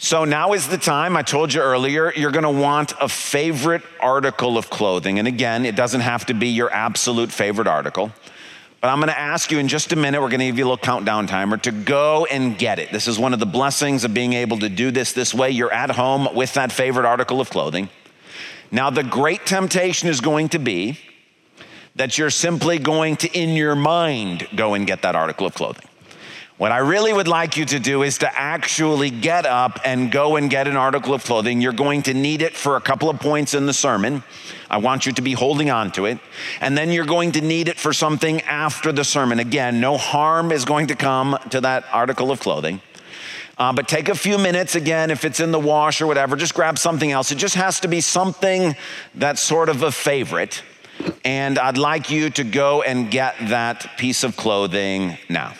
So now is the time. I told you earlier, you're going to want a favorite article of clothing. And again, it doesn't have to be your absolute favorite article. But I'm going to ask you in just a minute, we're going to give you a little countdown timer to go and get it. This is one of the blessings of being able to do this this way. You're at home with that favorite article of clothing. Now, the great temptation is going to be that you're simply going to, in your mind, go and get that article of clothing. What I really would like you to do is to actually get up and go and get an article of clothing. You're going to need it for a couple of points in the sermon. I want you to be holding on to it. And then you're going to need it for something after the sermon. Again, no harm is going to come to that article of clothing. Uh, but take a few minutes again, if it's in the wash or whatever, just grab something else. It just has to be something that's sort of a favorite. And I'd like you to go and get that piece of clothing now.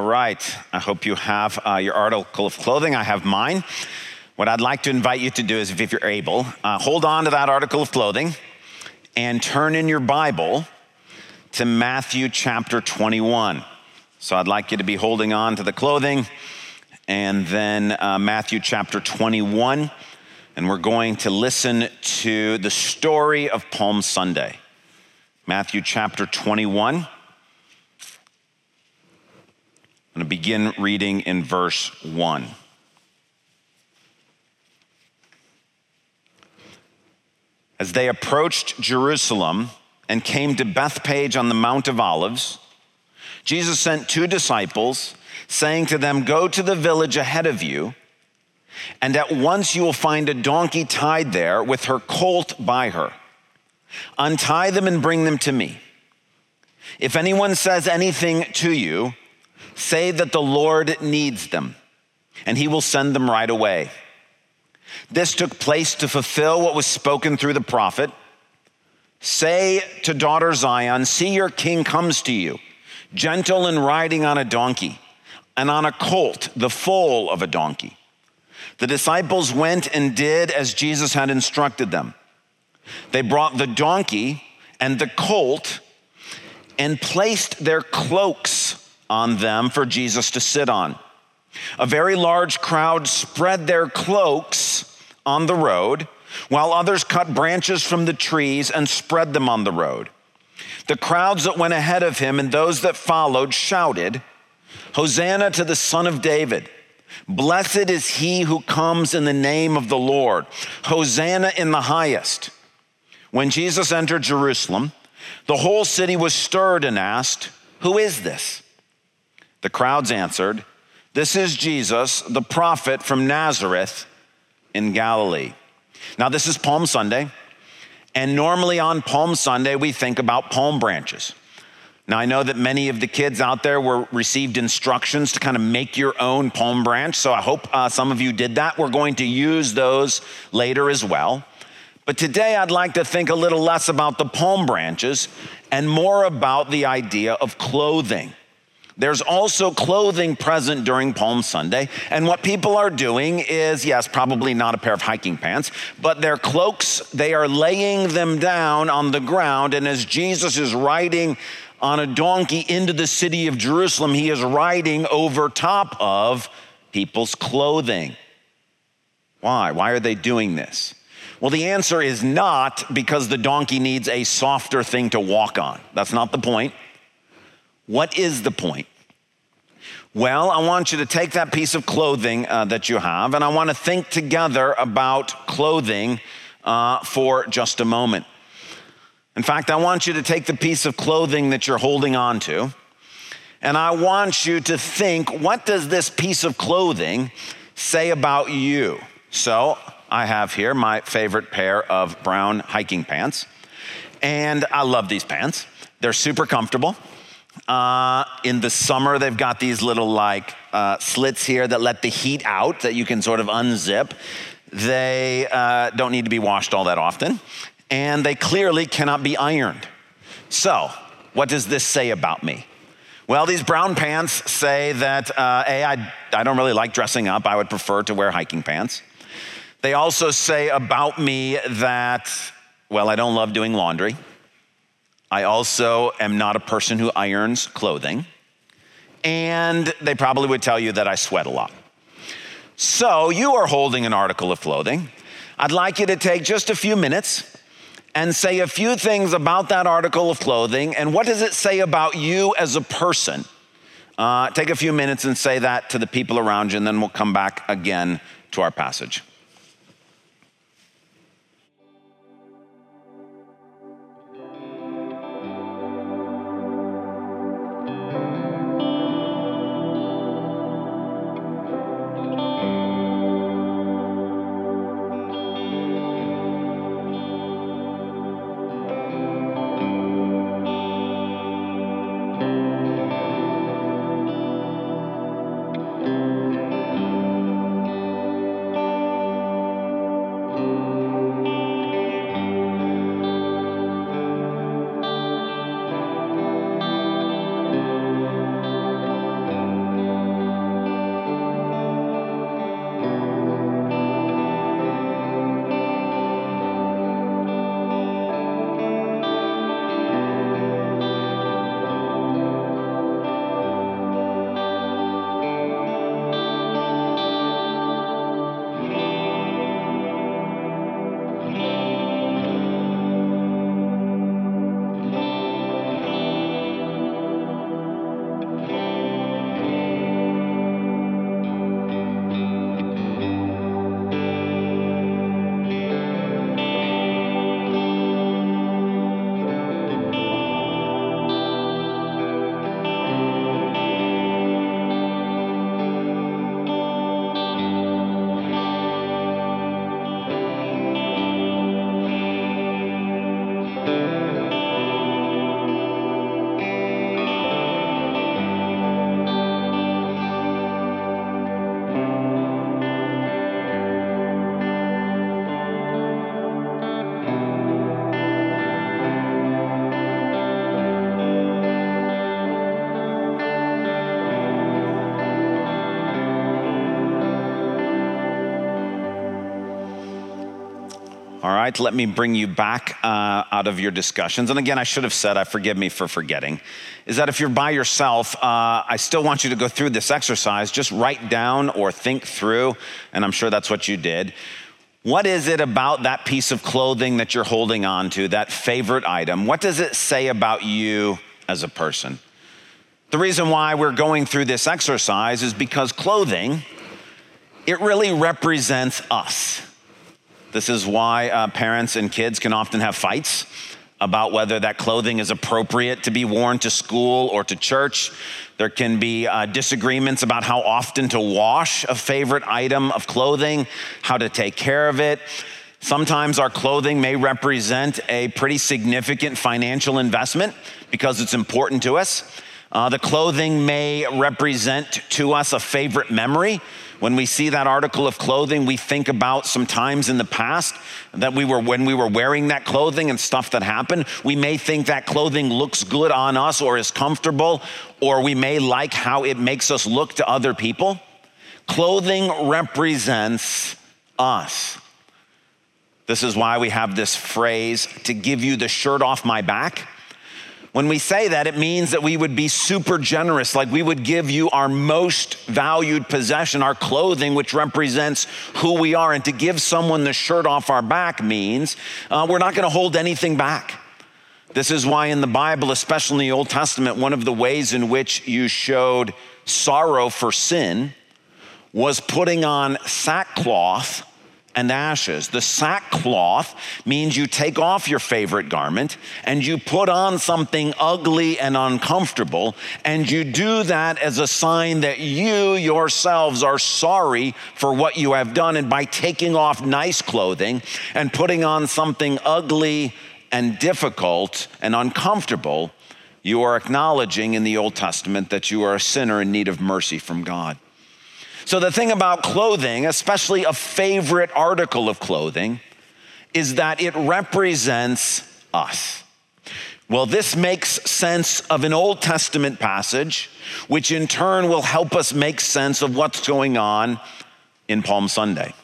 All right. I hope you have uh, your article of clothing. I have mine. What I'd like to invite you to do is, if you're able, uh, hold on to that article of clothing and turn in your Bible to Matthew chapter 21. So I'd like you to be holding on to the clothing and then uh, Matthew chapter 21. And we're going to listen to the story of Palm Sunday. Matthew chapter 21. I'm going to begin reading in verse 1. As they approached Jerusalem and came to Bethphage on the Mount of Olives, Jesus sent two disciples, saying to them, Go to the village ahead of you, and at once you will find a donkey tied there with her colt by her. Untie them and bring them to me. If anyone says anything to you, say that the Lord needs them, and he will send them right away. This took place to fulfill what was spoken through the prophet. Say to daughter Zion, See, your king comes to you, gentle and riding on a donkey, and on a colt, the foal of a donkey. The disciples went and did as Jesus had instructed them. They brought the donkey and the colt and placed their cloaks on them for Jesus to sit on. A very large crowd spread their cloaks on the road, while others cut branches from the trees and spread them on the road. The crowds that went ahead of him and those that followed shouted, Hosanna to the Son of David. Blessed is he who comes in the name of the Lord. Hosanna in the highest. When Jesus entered Jerusalem, the whole city was stirred and asked, Who is this? The crowds answered, This is Jesus, the prophet from Nazareth in Galilee. Now, this is Palm Sunday, and normally on Palm Sunday, we think about palm branches. Now, I know that many of the kids out there were received instructions to kind of make your own palm branch, so I hope uh, some of you did that. We're going to use those later as well. But today, I'd like to think a little less about the palm branches and more about the idea of clothing. There's also clothing present during Palm Sunday. And what people are doing is, yes, probably not a pair of hiking pants, but their cloaks, they are laying them down on the ground. And as Jesus is riding on a donkey into the city of Jerusalem, he is riding over top of people's clothing. Why? Why are they doing this? Well, the answer is not because the donkey needs a softer thing to walk on. That's not the point. What is the point? Well, I want you to take that piece of clothing uh, that you have, and I want to think together about clothing uh, for just a moment. In fact, I want you to take the piece of clothing that you're holding on to, and I want you to think what does this piece of clothing say about you? So I have here my favorite pair of brown hiking pants, and I love these pants. They're super comfortable. Uh, in the summer, they've got these little like uh, slits here that let the heat out that you can sort of unzip. They uh, don't need to be washed all that often, and they clearly cannot be ironed. So, what does this say about me? Well, these brown pants say that uh, A, I, I don't really like dressing up. I would prefer to wear hiking pants. They also say about me that, well, I don't love doing laundry. I also am not a person who irons clothing. And they probably would tell you that I sweat a lot. So you are holding an article of clothing. I'd like you to take just a few minutes and say a few things about that article of clothing and what does it say about you as a person. Uh, take a few minutes and say that to the people around you, and then we'll come back again to our passage. Right? Let me bring you back uh, out of your discussions. And again, I should have said, I forgive me for forgetting, is that if you're by yourself, uh, I still want you to go through this exercise. Just write down or think through, and I'm sure that's what you did. What is it about that piece of clothing that you're holding on to, that favorite item? What does it say about you as a person? The reason why we're going through this exercise is because clothing, it really represents us. This is why uh, parents and kids can often have fights about whether that clothing is appropriate to be worn to school or to church. There can be uh, disagreements about how often to wash a favorite item of clothing, how to take care of it. Sometimes our clothing may represent a pretty significant financial investment because it's important to us. Uh, the clothing may represent to us a favorite memory when we see that article of clothing, we think about some times in the past that we were, when we were wearing that clothing and stuff that happened. We may think that clothing looks good on us or is comfortable, or we may like how it makes us look to other people. Clothing represents us. This is why we have this phrase to give you the shirt off my back. When we say that, it means that we would be super generous, like we would give you our most valued possession, our clothing, which represents who we are. And to give someone the shirt off our back means uh, we're not going to hold anything back. This is why in the Bible, especially in the Old Testament, one of the ways in which you showed sorrow for sin was putting on sackcloth and ashes. The sackcloth means you take off your favorite garment and you put on something ugly and uncomfortable, and you do that as a sign that you yourselves are sorry for what you have done. And by taking off nice clothing and putting on something ugly and difficult and uncomfortable, you are acknowledging in the Old Testament that you are a sinner in need of mercy from God. So, the thing about clothing, especially a favorite article of clothing, is that it represents us. Well, this makes sense of an Old Testament passage, which in turn will help us make sense of what's going on in Palm Sunday.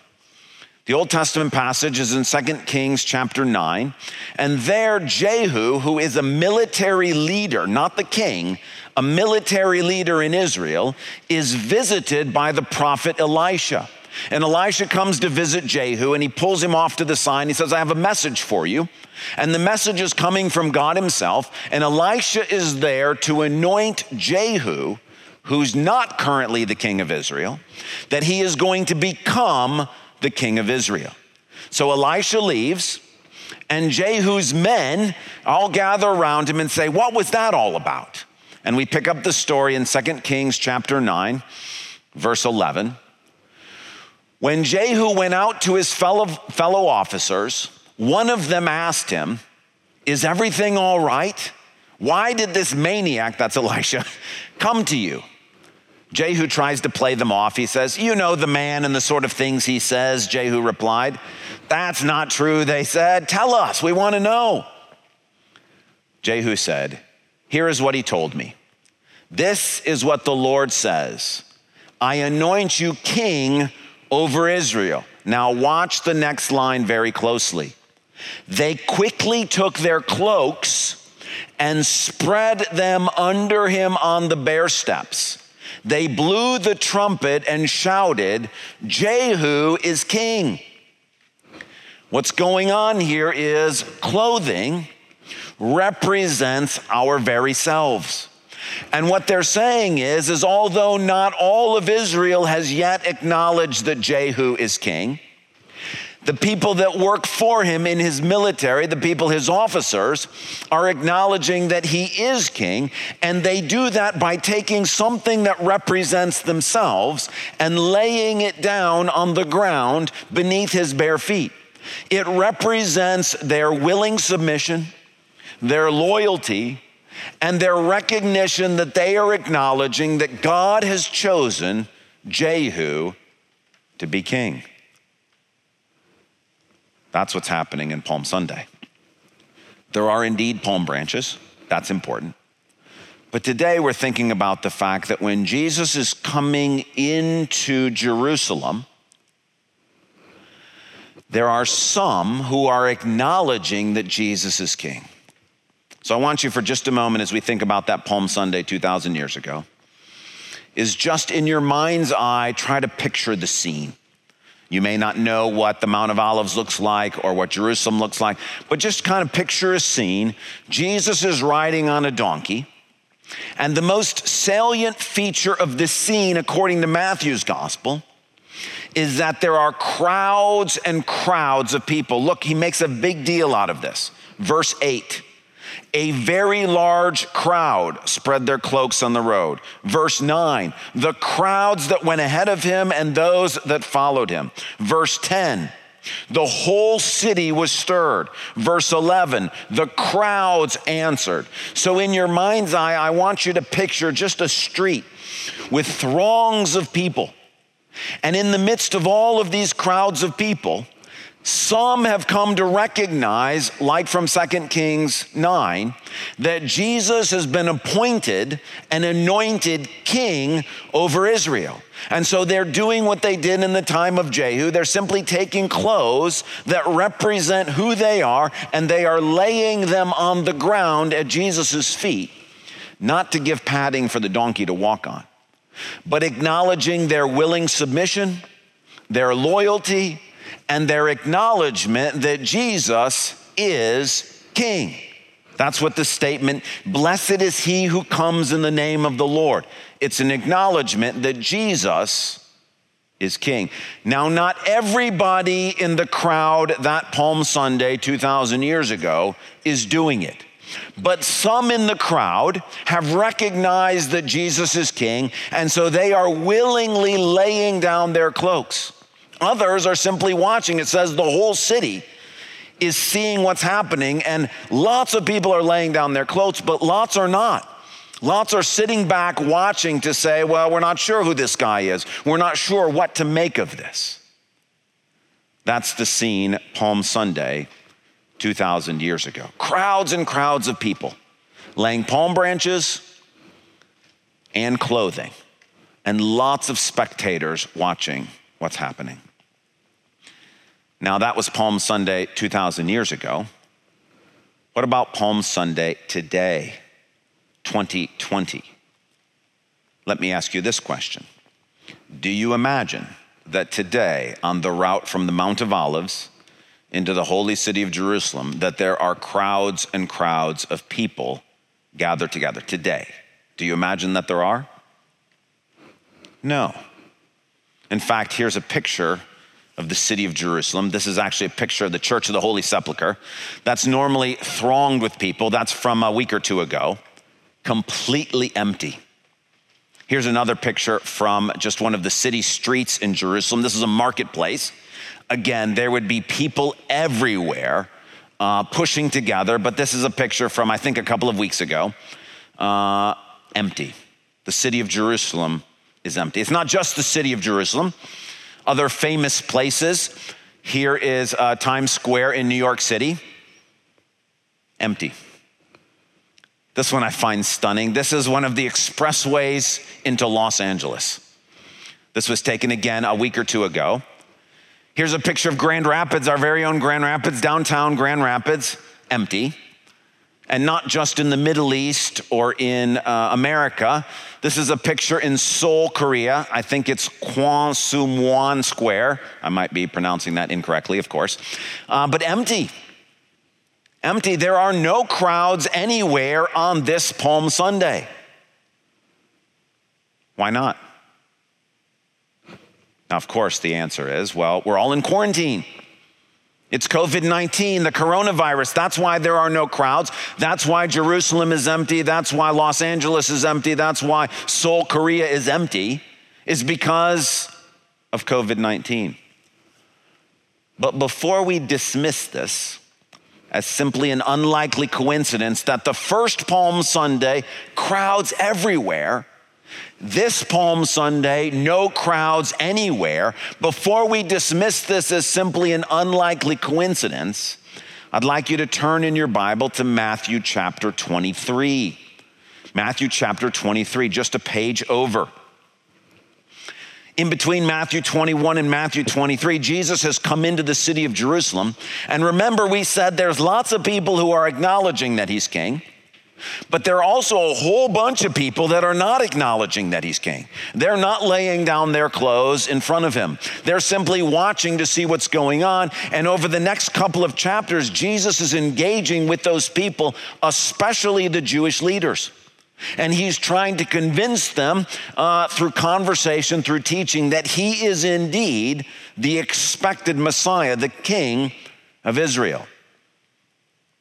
The Old Testament passage is in 2 Kings chapter 9, and there Jehu, who is a military leader, not the king, a military leader in Israel, is visited by the prophet Elisha. And Elisha comes to visit Jehu and he pulls him off to the side. He says, I have a message for you. And the message is coming from God Himself. And Elisha is there to anoint Jehu, who's not currently the king of Israel, that he is going to become the king of Israel. So Elisha leaves, and Jehu's men all gather around him and say, What was that all about? And we pick up the story in 2 Kings chapter 9, verse 11. When Jehu went out to his fellow, fellow officers, one of them asked him, Is everything all right? Why did this maniac, that's Elisha, come to you? Jehu tries to play them off. He says, You know the man and the sort of things he says. Jehu replied, That's not true, they said. Tell us, we want to know. Jehu said, here is what he told me This is what the Lord says I anoint you king over Israel. Now, watch the next line very closely. They quickly took their cloaks and spread them under him on the bare steps. They blew the trumpet and shouted, Jehu is king. What's going on here is clothing represents our very selves. And what they're saying is is although not all of Israel has yet acknowledged that Jehu is king, the people that work for him in his military, the people, his officers, are acknowledging that he is king, and they do that by taking something that represents themselves and laying it down on the ground beneath his bare feet. It represents their willing submission, their loyalty, and their recognition that they are acknowledging that God has chosen Jehu to be king. That's what's happening in Palm Sunday. There are indeed palm branches, that's important. But today we're thinking about the fact that when Jesus is coming into Jerusalem, there are some who are acknowledging that Jesus is king. So I want you for just a moment as we think about that Palm Sunday 2,000 years ago, is just in your mind's eye, try to picture the scene. You may not know what the Mount of Olives looks like or what Jerusalem looks like, but just kind of picture a scene. Jesus is riding on a donkey. And the most salient feature of this scene, according to Matthew's gospel, is that there are crowds and crowds of people. Look, he makes a big deal out of this. Verse 8 a very large crowd spread their cloaks on the road. Verse 9, the crowds that went ahead of him and those that followed him. Verse 10, the whole city was stirred. Verse 11, the crowds answered. So, in your mind's eye, I want you to picture just a street with throngs of people. And in the midst of all of these crowds of people, some have come to recognize, like from 2 Kings 9, that Jesus has been appointed an anointed king over Israel. And so they're doing what they did in the time of Jehu. They're simply taking clothes that represent who they are and they are laying them on the ground at Jesus' feet, not to give padding for the donkey to walk on, but acknowledging their willing submission, their loyalty, and their acknowledgement that Jesus is king. That's what the statement, blessed is he who comes in the name of the Lord. It's an acknowledgement that Jesus is king. Now, not everybody in the crowd that Palm Sunday 2,000 years ago is doing it. But some in the crowd have recognized that Jesus is king, and so they are willingly laying down their cloaks. Others are simply watching. It says the whole city is seeing what's happening, and lots of people are laying down their clothes, but lots are not. Lots are sitting back watching to say, well, we're not sure who this guy is. We're not sure what to make of this. That's the scene Palm Sunday 2,000 years ago. Crowds and crowds of people laying palm branches and clothing, and lots of spectators watching what's happening. Now, that was Palm Sunday 2,000 years ago. What about Palm Sunday today, 2020? Let me ask you this question Do you imagine that today, on the route from the Mount of Olives into the holy city of Jerusalem, that there are crowds and crowds of people gathered together today? Do you imagine that there are? No. In fact, here's a picture of the city of Jerusalem. This is actually a picture of the Church of the Holy Sepulchre. That's normally thronged with people. That's from a week or two ago, completely empty. Here's another picture from just one of the city streets in Jerusalem. This is a marketplace. Again, there would be people everywhere uh, pushing together, but this is a picture from, I think, a couple of weeks ago. Uh, empty. The city of Jerusalem is empty. It's not just the city of Jerusalem, other famous places. Here is uh, Times Square in New York City, empty. This one I find stunning. This is one of the expressways into Los Angeles. This was taken again a week or two ago. Here's a picture of Grand Rapids, our very own Grand Rapids, downtown Grand Rapids, empty and not just in the Middle East or in uh, America. This is a picture in Seoul, Korea. I think it's Kwon Square. I might be pronouncing that incorrectly, of course, uh, but empty. Empty. There are no crowds anywhere on this Palm Sunday. Why not? Now, of course, the answer is well, we're all in quarantine. It's COVID 19, the coronavirus. That's why there are no crowds. That's why Jerusalem is empty. That's why Los Angeles is empty. That's why Seoul, Korea is empty, is because of COVID 19. But before we dismiss this as simply an unlikely coincidence that the first Palm Sunday, crowds everywhere, this Palm Sunday, no crowds anywhere. Before we dismiss this as simply an unlikely coincidence, I'd like you to turn in your Bible to Matthew chapter 23. Matthew chapter 23, just a page over. in between Matthew 21 and Matthew 23, Jesus has come into the city of Jerusalem. And remember, we said there's lots of people who are acknowledging that he's king. But there are also a whole bunch of people that are not acknowledging that he's king. They're not laying down their clothes in front of him. They're simply watching to see what's going on. And over the next couple of chapters, Jesus is engaging with those people, especially the Jewish leaders. And he's trying to convince them uh, through conversation, through teaching, that he is indeed the expected Messiah, the King of Israel.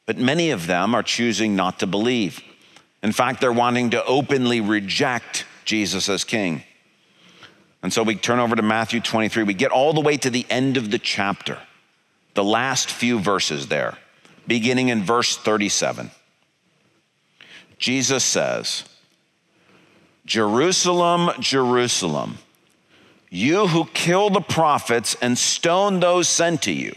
But many of them are choosing not to believe. In fact, they're wanting to openly reject Jesus as king. And so we turn over to Matthew 23. We get all the way to the end of the chapter, the last few verses there, beginning in verse 37. Jesus says, Jerusalem, Jerusalem, you who kill the prophets and stone those sent to you.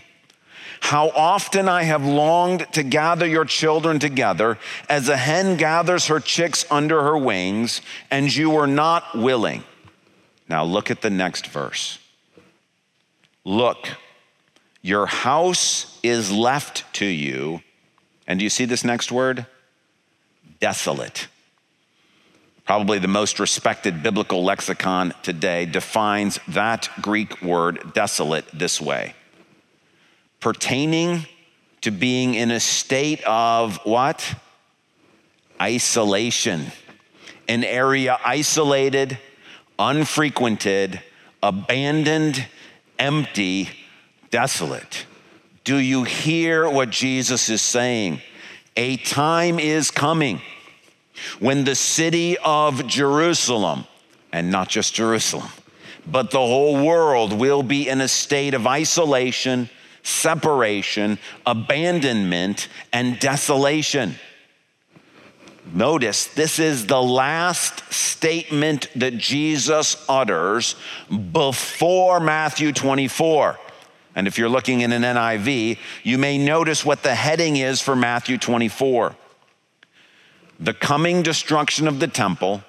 How often I have longed to gather your children together as a hen gathers her chicks under her wings, and you were not willing. Now look at the next verse. Look, your house is left to you. And do you see this next word? Desolate. Probably the most respected biblical lexicon today defines that Greek word desolate this way pertaining to being in a state of what? Isolation. An area isolated, unfrequented, abandoned, empty, desolate. Do you hear what Jesus is saying? A time is coming when the city of Jerusalem, and not just Jerusalem, but the whole world will be in a state of isolation separation, abandonment, and desolation. Notice this is the last statement that Jesus utters before Matthew 24. And if you're looking in an NIV, you may notice what the heading is for Matthew 24 the coming destruction of the temple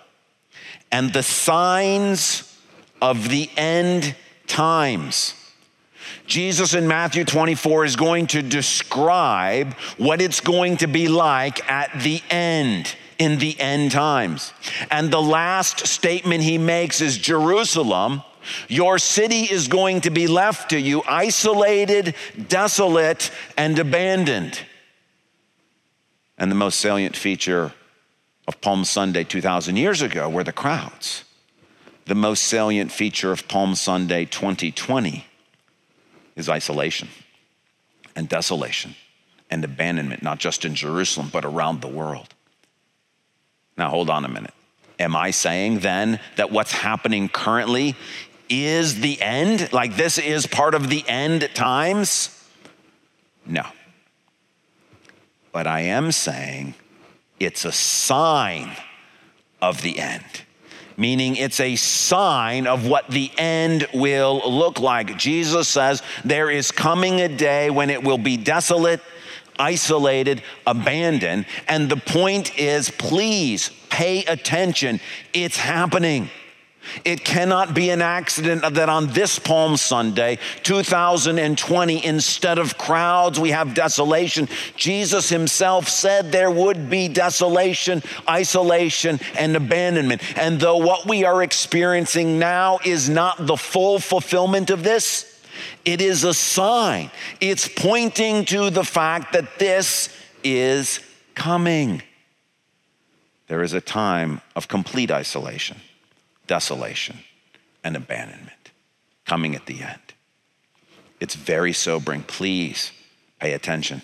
and the signs of the end times. Jesus in Matthew 24 is going to describe what it's going to be like at the end in the end times. And the last statement he makes is Jerusalem, your city is going to be left to you isolated, desolate, and abandoned. And the most salient feature of Palm Sunday 2,000 years ago were the crowds. The most salient feature of Palm Sunday 2020 is isolation and desolation and abandonment, not just in Jerusalem, but around the world. Now, hold on a minute. Am I saying then that what's happening currently is the end? Like this is part of the end times? No. But I am saying it's a sign of the end meaning it's a sign of what the end will look like. Jesus says there is coming a day when it will be desolate, isolated, abandoned. And the point is, please pay attention. It's happening. It cannot be an accident that on this Palm Sunday, 2020, instead of crowds, we have desolation. Jesus himself said there would be desolation, isolation, and abandonment. And though what we are experiencing now is not the full fulfillment of this, it is a sign. It's pointing to the fact that this is coming. There is a time of complete isolation desolation, and abandonment coming at the end. It's very sobering. Please pay attention.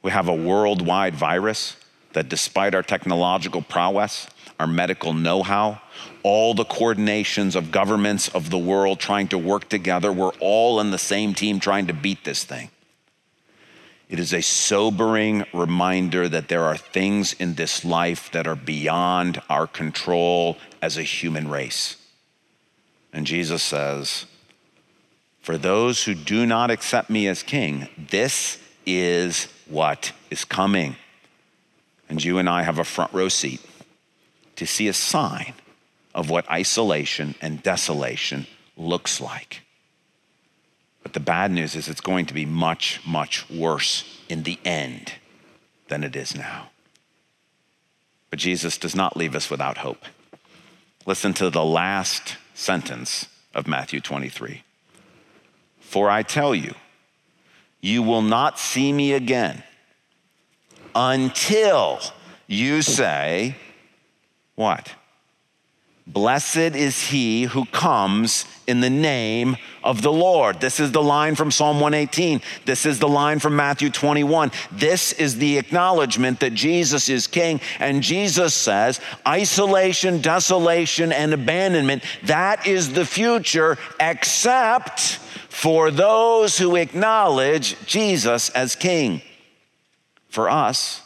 We have a worldwide virus that, despite our technological prowess, our medical know how, all the coordinations of governments of the world trying to work together, we're all in the same team trying to beat this thing. It is a sobering reminder that there are things in this life that are beyond our control as a human race. And Jesus says, For those who do not accept me as king, this is what is coming. And you and I have a front row seat to see a sign of what isolation and desolation looks like. But the bad news is it's going to be much, much worse in the end than it is now. But Jesus does not leave us without hope. Listen to the last sentence of Matthew 23. For I tell you, you will not see me again until you say, What? Blessed is he who comes in the name of the Lord. This is the line from Psalm 118. This is the line from Matthew 21. This is the acknowledgement that Jesus is king. And Jesus says, isolation, desolation, and abandonment, that is the future, except for those who acknowledge Jesus as king. For us,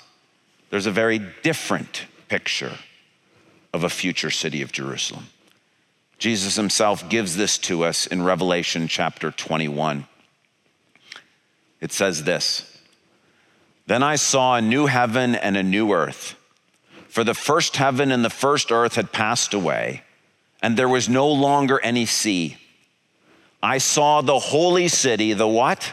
there's a very different picture of a future city of Jerusalem. Jesus himself gives this to us in Revelation chapter 21. It says this Then I saw a new heaven and a new earth, for the first heaven and the first earth had passed away, and there was no longer any sea. I saw the holy city, the what?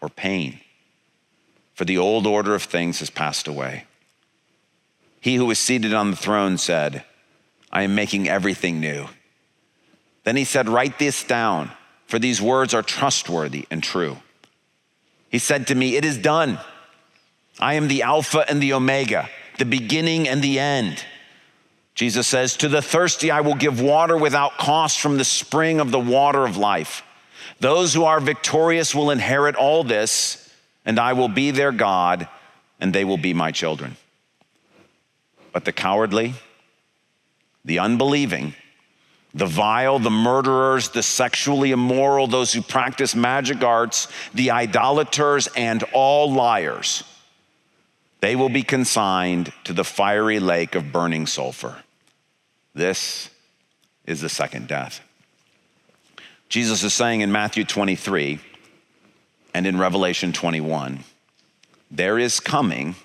or pain, for the old order of things has passed away. He who was seated on the throne said, I am making everything new. Then he said, Write this down, for these words are trustworthy and true. He said to me, It is done. I am the Alpha and the Omega, the beginning and the end. Jesus says, To the thirsty, I will give water without cost from the spring of the water of life. Those who are victorious will inherit all this, and I will be their God, and they will be my children. But the cowardly, the unbelieving, the vile, the murderers, the sexually immoral, those who practice magic arts, the idolaters, and all liars, they will be consigned to the fiery lake of burning sulfur. This is the second death. Jesus is saying in Matthew 23 and in Revelation 21 there is coming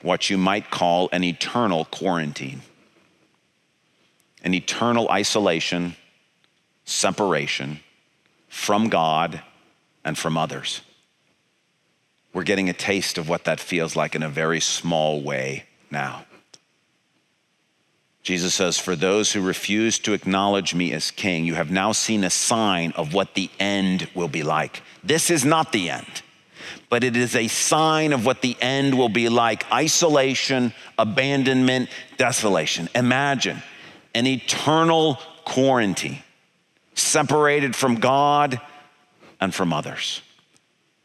what you might call an eternal quarantine, an eternal isolation, separation from God and from others. We're getting a taste of what that feels like in a very small way now. Jesus says, For those who refuse to acknowledge me as king, you have now seen a sign of what the end will be like. This is not the end, but it is a sign of what the end will be like isolation, abandonment, desolation. Imagine an eternal quarantine, separated from God and from others.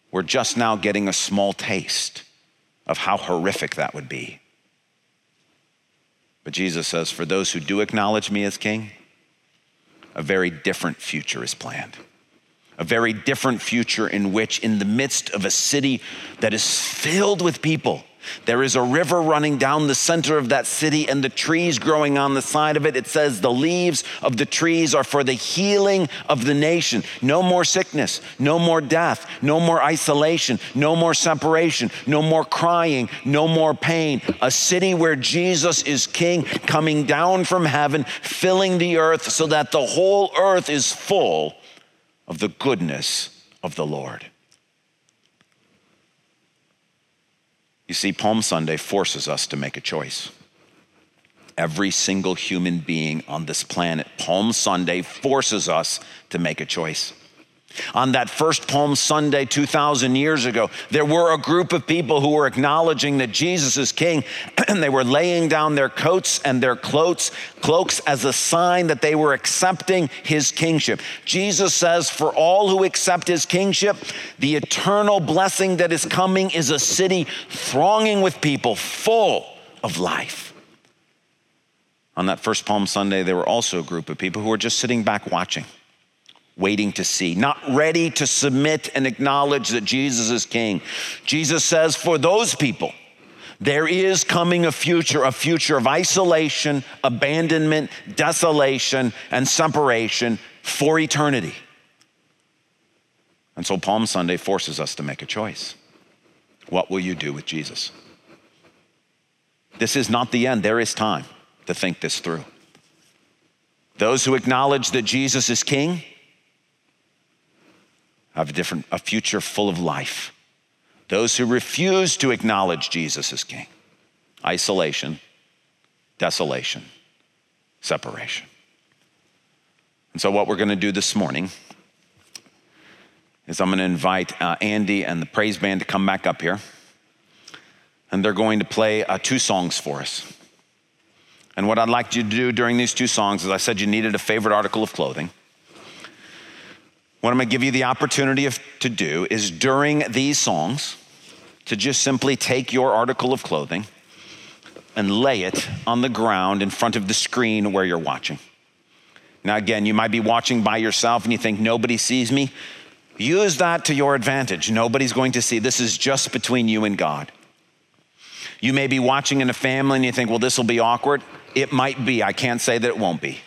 We're just now getting a small taste of how horrific that would be. But Jesus says, for those who do acknowledge me as king, a very different future is planned. A very different future in which, in the midst of a city that is filled with people, there is a river running down the center of that city and the trees growing on the side of it. It says the leaves of the trees are for the healing of the nation. No more sickness, no more death, no more isolation, no more separation, no more crying, no more pain. A city where Jesus is king, coming down from heaven, filling the earth so that the whole earth is full of the goodness of the Lord. You see, Palm Sunday forces us to make a choice. Every single human being on this planet, Palm Sunday forces us to make a choice. On that first Palm Sunday 2,000 years ago, there were a group of people who were acknowledging that Jesus is king, and they were laying down their coats and their cloaks, cloaks as a sign that they were accepting his kingship. Jesus says, For all who accept his kingship, the eternal blessing that is coming is a city thronging with people, full of life. On that first Palm Sunday, there were also a group of people who were just sitting back watching, waiting to see, not ready to submit and acknowledge that Jesus is king. Jesus says, for those people, there is coming a future, a future of isolation, abandonment, desolation, and separation for eternity. And so Palm Sunday forces us to make a choice. What will you do with Jesus? This is not the end, there is time to think this through. Those who acknowledge that Jesus is king have a different a future full of life. Those who refuse to acknowledge Jesus as king, isolation, desolation, separation. And so, what we're going to do this morning is I'm going to invite uh, Andy and the praise band to come back up here. And they're going to play uh, two songs for us. And what I'd like you to do during these two songs is I said you needed a favorite article of clothing. What I'm going to give you the opportunity of, to do is during these songs to just simply take your article of clothing and lay it on the ground in front of the screen where you're watching. Now, again, you might be watching by yourself and you think nobody sees me. Use that to your advantage. Nobody's going to see. This is just between you and God. You may be watching in a family and you think, well, this will be awkward. It might be. I can't say that it won't be.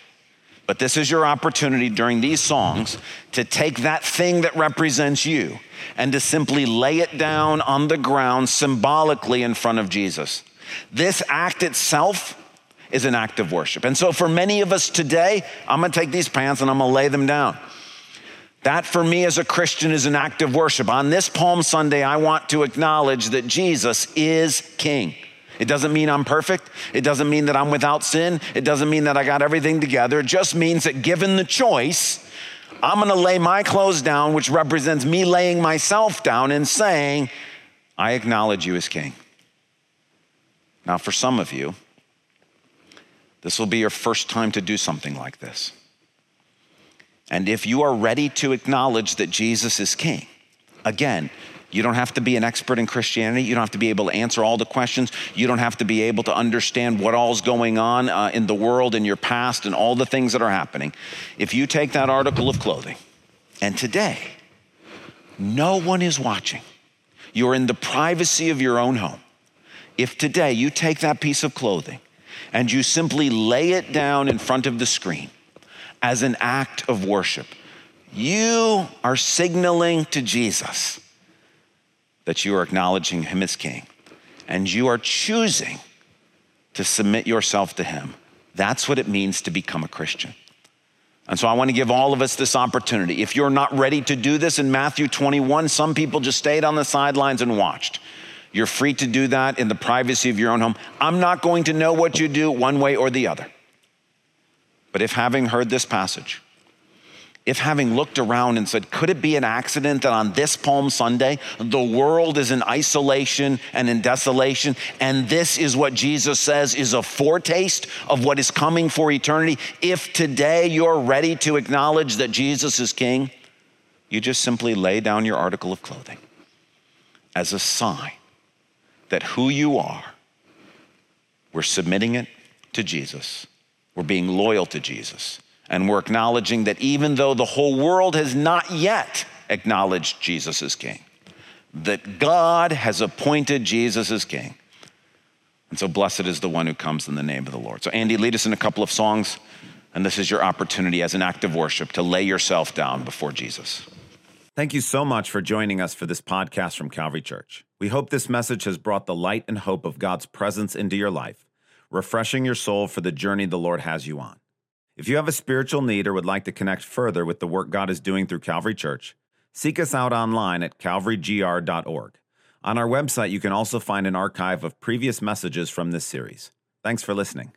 But this is your opportunity during these songs to take that thing that represents you and to simply lay it down on the ground symbolically in front of Jesus. This act itself is an act of worship. And so for many of us today, I'm gonna take these pants and I'm gonna lay them down. That for me as a Christian is an act of worship. On this Palm Sunday, I want to acknowledge that Jesus is King. It doesn't mean I'm perfect. It doesn't mean that I'm without sin. It doesn't mean that I got everything together. It just means that given the choice, I'm gonna lay my clothes down, which represents me laying myself down and saying, I acknowledge you as king. Now, for some of you, this will be your first time to do something like this. And if you are ready to acknowledge that Jesus is king, again, you don't have to be an expert in Christianity. You don't have to be able to answer all the questions. You don't have to be able to understand what all's going on uh, in the world, in your past, and all the things that are happening. If you take that article of clothing, and today, no one is watching, you're in the privacy of your own home. If today you take that piece of clothing and you simply lay it down in front of the screen as an act of worship, you are signaling to Jesus that you are acknowledging him as king and you are choosing to submit yourself to him. That's what it means to become a Christian. And so I want to give all of us this opportunity. If you're not ready to do this in Matthew 21, some people just stayed on the sidelines and watched. You're free to do that in the privacy of your own home. I'm not going to know what you do one way or the other. But if having heard this passage, if having looked around and said, could it be an accident that on this Palm Sunday, the world is in isolation and in desolation, and this is what Jesus says is a foretaste of what is coming for eternity? If today you're ready to acknowledge that Jesus is King, you just simply lay down your article of clothing as a sign that who you are, we're submitting it to Jesus, we're being loyal to Jesus and we're acknowledging that even though the whole world has not yet acknowledged Jesus as king, that God has appointed Jesus as king. And so blessed is the one who comes in the name of the Lord. So, Andy, lead us in a couple of songs. And this is your opportunity as an act of worship to lay yourself down before Jesus. Thank you so much for joining us for this podcast from Calvary Church. We hope this message has brought the light and hope of God's presence into your life, refreshing your soul for the journey the Lord has you on. If you have a spiritual need or would like to connect further with the work God is doing through Calvary Church, seek us out online at calvarygr.org. On our website, you can also find an archive of previous messages from this series. Thanks for listening.